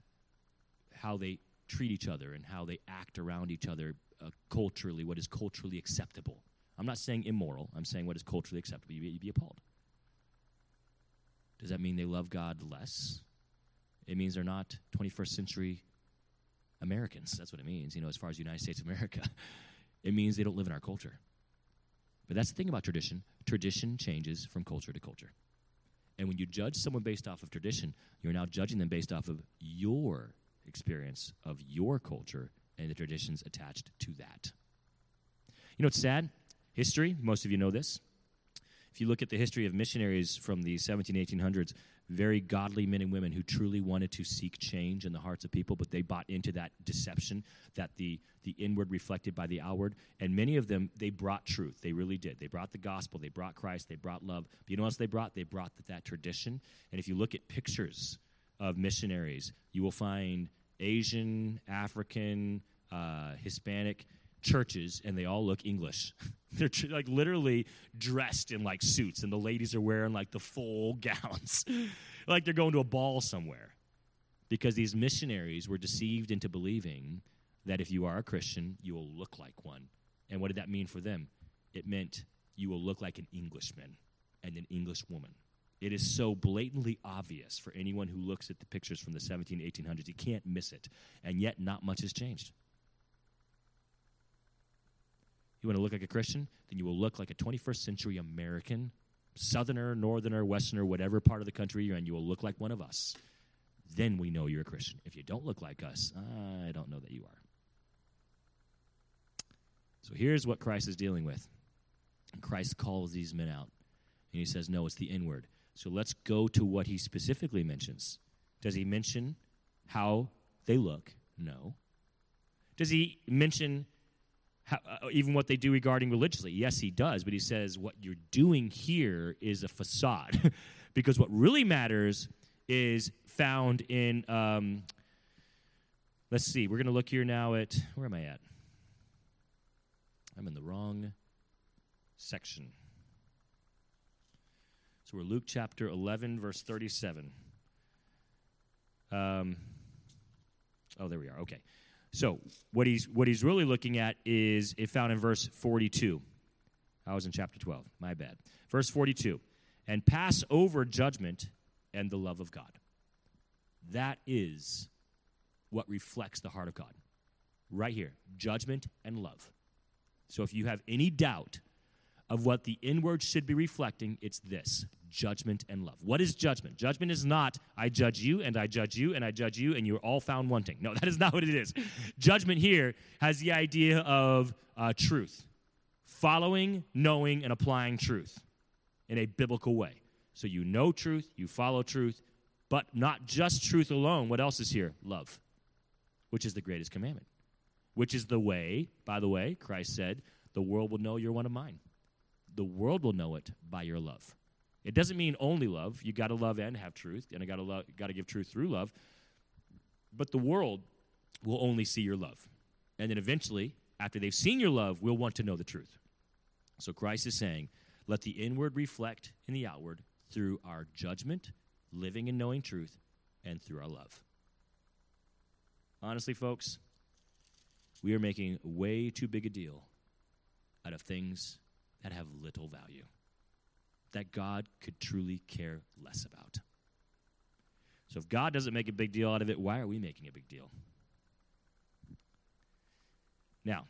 A: how they treat each other and how they act around each other uh, culturally, what is culturally acceptable. I'm not saying immoral, I'm saying what is culturally acceptable. You'd be, you'd be appalled. Does that mean they love God less? It means they're not 21st century Americans. That's what it means, you know, as far as United States of America. It means they don't live in our culture. But that's the thing about tradition tradition changes from culture to culture. And when you judge someone based off of tradition, you're now judging them based off of your experience of your culture and the traditions attached to that. You know, it's sad. History, most of you know this. If you look at the history of missionaries from the 17, 1800s, very godly men and women who truly wanted to seek change in the hearts of people, but they bought into that deception that the, the inward reflected by the outward. And many of them, they brought truth. They really did. They brought the gospel, they brought Christ, they brought love. But you know what else they brought? They brought that, that tradition. And if you look at pictures of missionaries, you will find Asian, African, uh, Hispanic churches, and they all look English. They're tr- like literally dressed in like suits, and the ladies are wearing like the full gowns, like they're going to a ball somewhere. Because these missionaries were deceived into believing that if you are a Christian, you will look like one. And what did that mean for them? It meant you will look like an Englishman and an English woman. It is so blatantly obvious for anyone who looks at the pictures from the 17, 1800s. You can't miss it. And yet, not much has changed. You want to look like a Christian? Then you will look like a 21st century American, Southerner, Northerner, Westerner, whatever part of the country you're in, you will look like one of us. Then we know you're a Christian. If you don't look like us, I don't know that you are. So here's what Christ is dealing with. And Christ calls these men out. And he says, No, it's the inward. So let's go to what he specifically mentions. Does he mention how they look? No. Does he mention how, uh, even what they do regarding religiously? Yes, he does, but he says what you're doing here is a facade. because what really matters is found in, um, let's see, we're going to look here now at, where am I at? I'm in the wrong section. So we're Luke chapter 11, verse 37. Um, oh, there we are. Okay. So what he's what he's really looking at is it found in verse 42. I was in chapter 12. My bad. Verse 42. And pass over judgment and the love of God. That is what reflects the heart of God. Right here, judgment and love. So if you have any doubt of what the inward should be reflecting, it's this judgment and love. What is judgment? Judgment is not, I judge you and I judge you and I judge you and you're all found wanting. No, that is not what it is. judgment here has the idea of uh, truth, following, knowing, and applying truth in a biblical way. So you know truth, you follow truth, but not just truth alone. What else is here? Love, which is the greatest commandment, which is the way, by the way, Christ said, the world will know you're one of mine. The world will know it by your love. It doesn't mean only love. You got to love and have truth, and I got to love, got to give truth through love. But the world will only see your love, and then eventually, after they've seen your love, will want to know the truth. So Christ is saying, "Let the inward reflect in the outward through our judgment, living and knowing truth, and through our love." Honestly, folks, we are making way too big a deal out of things that have little value that God could truly care less about. So if God doesn't make a big deal out of it, why are we making a big deal? Now,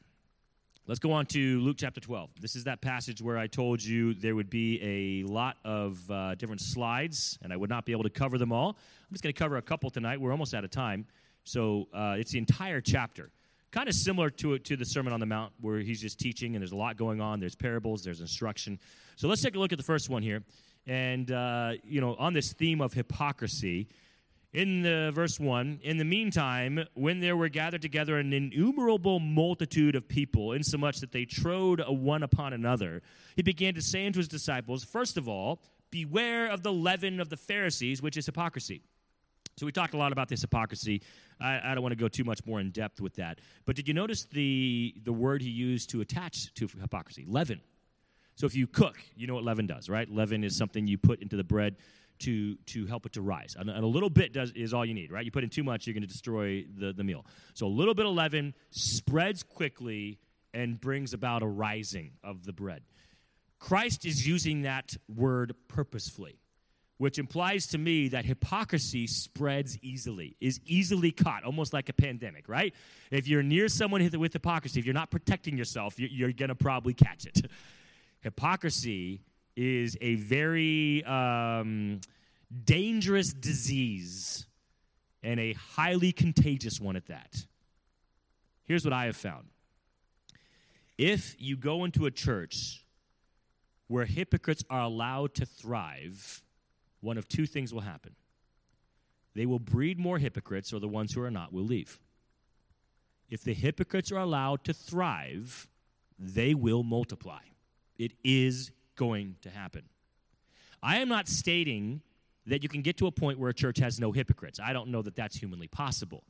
A: let's go on to Luke chapter 12. This is that passage where I told you there would be a lot of uh, different slides, and I would not be able to cover them all. I'm just going to cover a couple tonight. We're almost out of time. So uh, it's the entire chapter kind of similar to to the Sermon on the Mount, where he's just teaching, and there's a lot going on. There's parables, there's instruction. So let's take a look at the first one here, and uh, you know, on this theme of hypocrisy. In the verse 1, in the meantime, when there were gathered together an innumerable multitude of people, insomuch that they trode one upon another, he began to say unto his disciples, First of all, beware of the leaven of the Pharisees, which is hypocrisy. So we talked a lot about this hypocrisy. I, I, don't want to go too much more in depth with that. But did you notice the the word he used to attach to hypocrisy? Leaven. So if you cook, you know what leaven does, right? Leaven is something you put into the bread to to help it to rise. And, and a little bit does is all you need, right? You put in too much, you're going to destroy the, the meal. So a little bit of leaven spreads quickly and brings about a rising of the bread. Christ is using that word purposefully which implies to me that hypocrisy spreads easily, is easily caught, almost like a pandemic, right? If you're near someone with hypocrisy, if you're not protecting yourself, you're going to probably catch it. Hypocrisy is a very um, dangerous disease and a highly contagious one at that. Here's what I have found if you go into a church where hypocrites are allowed to thrive, one of two things will happen. They will breed more hypocrites, or the ones who are not will leave. If the hypocrites are allowed to thrive, they will multiply. It is going to happen. I am not stating that you can get to a point where a church has no hypocrites. I don't know that that's humanly possible.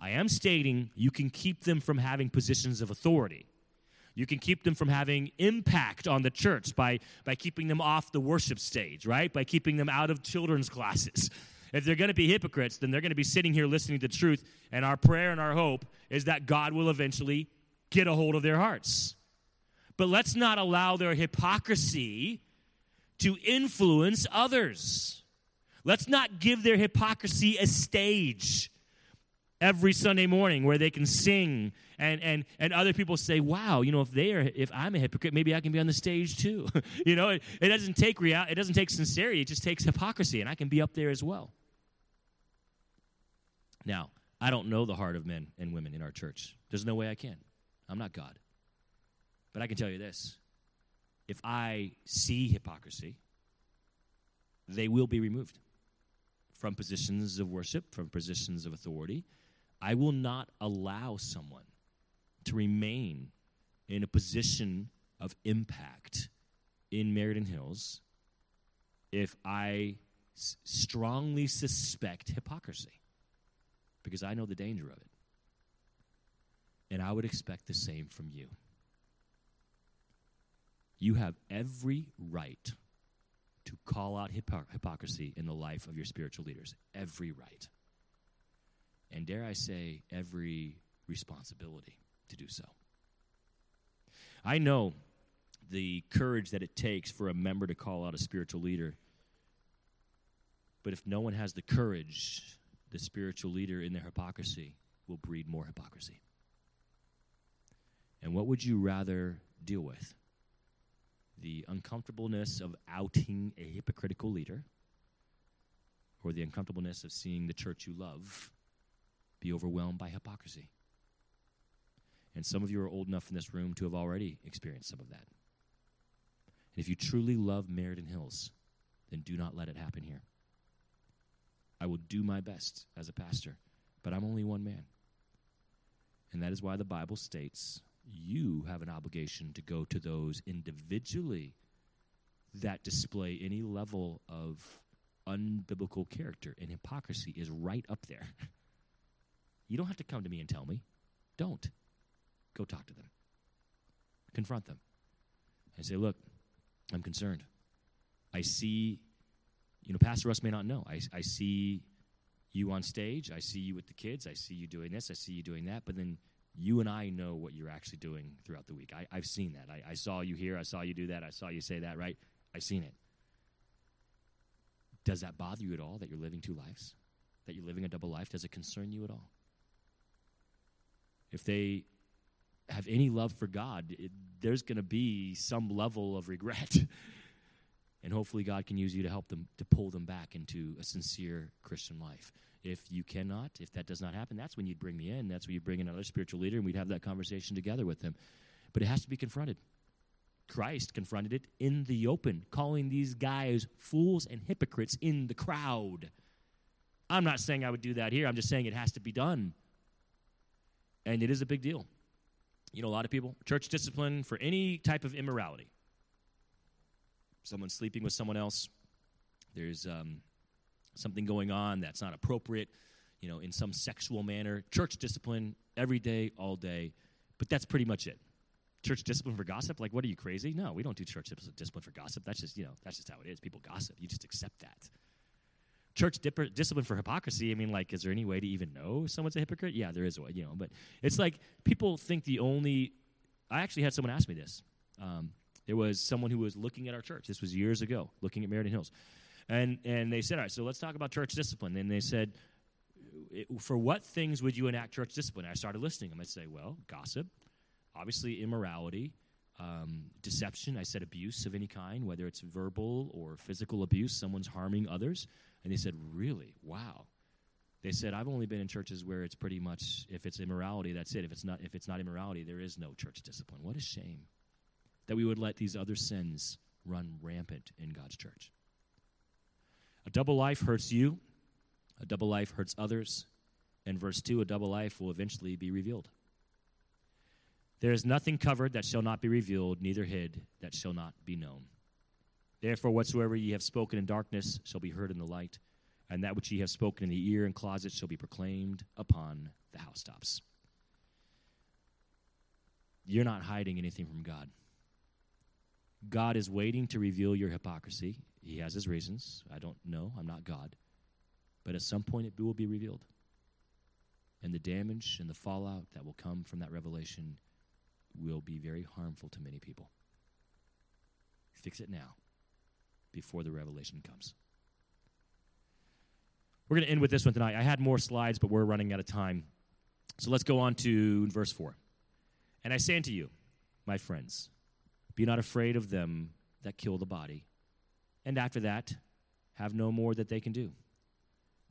A: I am stating you can keep them from having positions of authority. You can keep them from having impact on the church by, by keeping them off the worship stage, right? By keeping them out of children's classes. If they're going to be hypocrites, then they're going to be sitting here listening to truth. And our prayer and our hope is that God will eventually get a hold of their hearts. But let's not allow their hypocrisy to influence others. Let's not give their hypocrisy a stage every Sunday morning where they can sing and and and other people say, "Wow, you know, if they are if I'm a hypocrite, maybe I can be on the stage too." you know, it, it doesn't take real it doesn't take sincerity, it just takes hypocrisy and I can be up there as well. Now, I don't know the heart of men and women in our church. There's no way I can. I'm not God. But I can tell you this. If I see hypocrisy, they will be removed from positions of worship, from positions of authority. I will not allow someone to remain in a position of impact in Meriden Hills if I s- strongly suspect hypocrisy because I know the danger of it. And I would expect the same from you. You have every right to call out hypo- hypocrisy in the life of your spiritual leaders. Every right. And dare I say, every responsibility to do so. I know the courage that it takes for a member to call out a spiritual leader. But if no one has the courage, the spiritual leader in their hypocrisy will breed more hypocrisy. And what would you rather deal with? The uncomfortableness of outing a hypocritical leader, or the uncomfortableness of seeing the church you love be overwhelmed by hypocrisy? And some of you are old enough in this room to have already experienced some of that. And if you truly love Meriden Hills, then do not let it happen here. I will do my best as a pastor, but I'm only one man. And that is why the Bible states you have an obligation to go to those individually that display any level of unbiblical character and hypocrisy is right up there. You don't have to come to me and tell me. Don't. Go talk to them. Confront them. And say, look, I'm concerned. I see, you know, Pastor Russ may not know. I, I see you on stage. I see you with the kids. I see you doing this. I see you doing that. But then you and I know what you're actually doing throughout the week. I, have seen that. I, I saw you here. I saw you do that. I saw you say that, right? I've seen it. Does that bother you at all that you're living two lives? That you're living a double life? Does it concern you at all? If they have any love for God, it, there's going to be some level of regret. and hopefully, God can use you to help them, to pull them back into a sincere Christian life. If you cannot, if that does not happen, that's when you'd bring me in. That's when you bring in another spiritual leader, and we'd have that conversation together with them. But it has to be confronted. Christ confronted it in the open, calling these guys fools and hypocrites in the crowd. I'm not saying I would do that here. I'm just saying it has to be done. And it is a big deal. You know, a lot of people, church discipline for any type of immorality. Someone sleeping with someone else, there's um, something going on that's not appropriate, you know, in some sexual manner. Church discipline every day, all day. But that's pretty much it. Church discipline for gossip? Like, what are you crazy? No, we don't do church discipline for gossip. That's just, you know, that's just how it is. People gossip. You just accept that church dipper, discipline for hypocrisy. I mean, like, is there any way to even know someone's a hypocrite? Yeah, there is way, you know. But it's like people think the only. I actually had someone ask me this. Um, there was someone who was looking at our church. This was years ago, looking at Meriden Hills, and and they said, "All right, so let's talk about church discipline." And they said, "For what things would you enact church discipline?" I started listing them. I'd say, "Well, gossip, obviously immorality, um, deception. I said abuse of any kind, whether it's verbal or physical abuse, someone's harming others. And they said, Really? Wow. They said, I've only been in churches where it's pretty much, if it's immorality, that's it. If it's not, if it's not immorality, there is no church discipline. What a shame that we would let these other sins run rampant in God's church. A double life hurts you, a double life hurts others. And verse 2 a double life will eventually be revealed. There is nothing covered that shall not be revealed, neither hid that shall not be known. Therefore, whatsoever ye have spoken in darkness shall be heard in the light, and that which ye have spoken in the ear and closet shall be proclaimed upon the housetops. You're not hiding anything from God. God is waiting to reveal your hypocrisy. He has his reasons. I don't know. I'm not God. But at some point, it will be revealed. And the damage and the fallout that will come from that revelation will be very harmful to many people. Fix it now before the revelation comes. We're going to end with this one tonight. I had more slides, but we're running out of time. So let's go on to verse 4. And I say unto you, my friends, be not afraid of them that kill the body, and after that, have no more that they can do.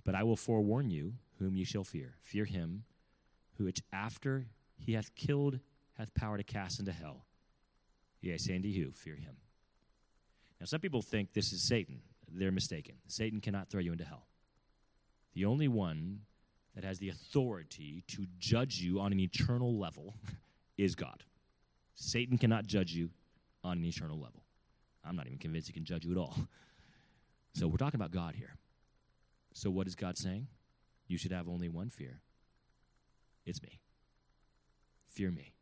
A: But I will forewarn you whom ye shall fear. Fear him who, which after he hath killed, hath power to cast into hell. Yea, I say unto you, fear him. Now, some people think this is Satan. They're mistaken. Satan cannot throw you into hell. The only one that has the authority to judge you on an eternal level is God. Satan cannot judge you on an eternal level. I'm not even convinced he can judge you at all. So we're talking about God here. So what is God saying? You should have only one fear. It's me. Fear me.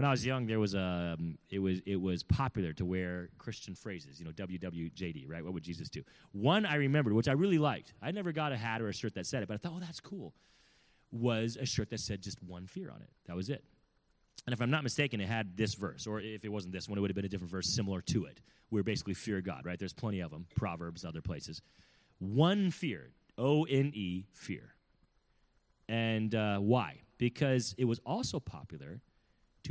A: When I was young, there was a um, it was it was popular to wear Christian phrases, you know, WWJD, right? What would Jesus do? One I remembered, which I really liked. I never got a hat or a shirt that said it, but I thought, oh, that's cool. Was a shirt that said just one fear on it. That was it. And if I'm not mistaken, it had this verse, or if it wasn't this one, it would have been a different verse similar to it, where basically fear God, right? There's plenty of them, Proverbs, other places. One fear, O N E, fear. And uh, why? Because it was also popular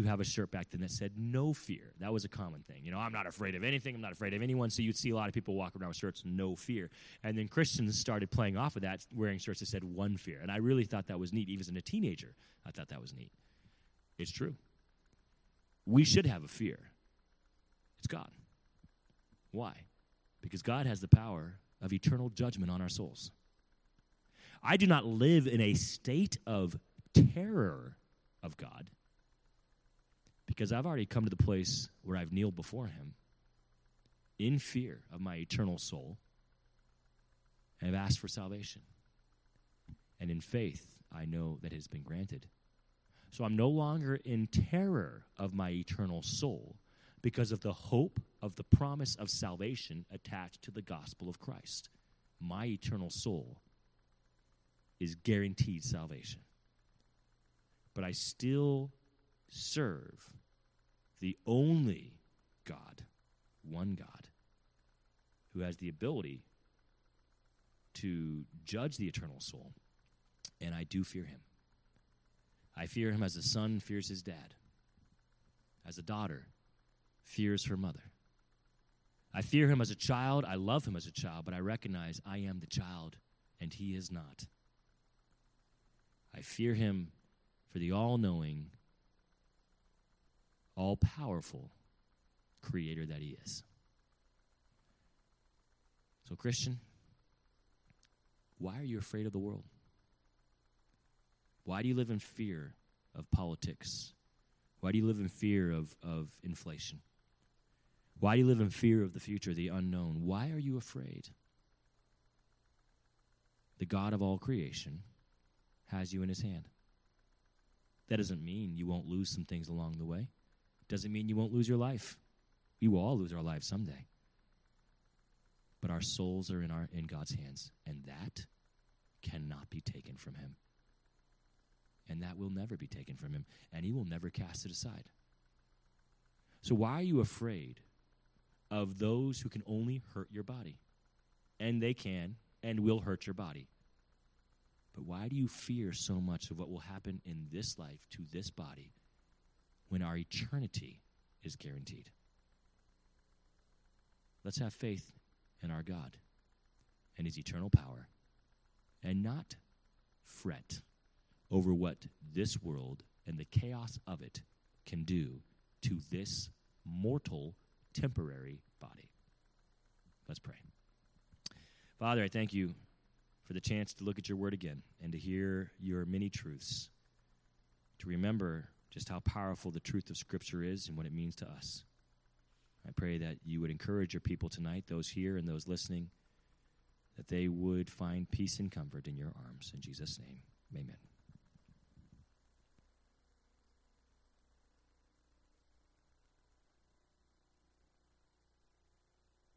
A: to have a shirt back then that said no fear. That was a common thing. You know, I'm not afraid of anything, I'm not afraid of anyone. So you'd see a lot of people walking around with shirts, no fear. And then Christians started playing off of that, wearing shirts that said one fear. And I really thought that was neat. Even as a teenager, I thought that was neat. It's true. We should have a fear. It's God. Why? Because God has the power of eternal judgment on our souls. I do not live in a state of terror of God because I've already come to the place where I've kneeled before Him in fear of my eternal soul and have asked for salvation. And in faith, I know that it has been granted. So I'm no longer in terror of my eternal soul because of the hope of the promise of salvation attached to the gospel of Christ. My eternal soul is guaranteed salvation. But I still serve the only God, one God, who has the ability to judge the eternal soul. And I do fear him. I fear him as a son fears his dad, as a daughter fears her mother. I fear him as a child. I love him as a child, but I recognize I am the child and he is not. I fear him for the all knowing, all powerful creator that he is. So, Christian, why are you afraid of the world? Why do you live in fear of politics? Why do you live in fear of, of inflation? Why do you live in fear of the future, the unknown? Why are you afraid? The God of all creation has you in his hand. That doesn't mean you won't lose some things along the way. Doesn't mean you won't lose your life. We will all lose our lives someday. But our souls are in our in God's hands, and that cannot be taken from him and that will never be taken from him, and he will never cast it aside. So, why are you afraid of those who can only hurt your body? And they can and will hurt your body. But why do you fear so much of what will happen in this life to this body when our eternity is guaranteed. Let's have faith in our God and his eternal power and not fret over what this world and the chaos of it can do to this mortal, temporary body. Let's pray. Father, I thank you for the chance to look at your word again and to hear your many truths, to remember just how powerful the truth of Scripture is and what it means to us. I pray that you would encourage your people tonight, those here and those listening, that they would find peace and comfort in your arms. In Jesus' name, amen.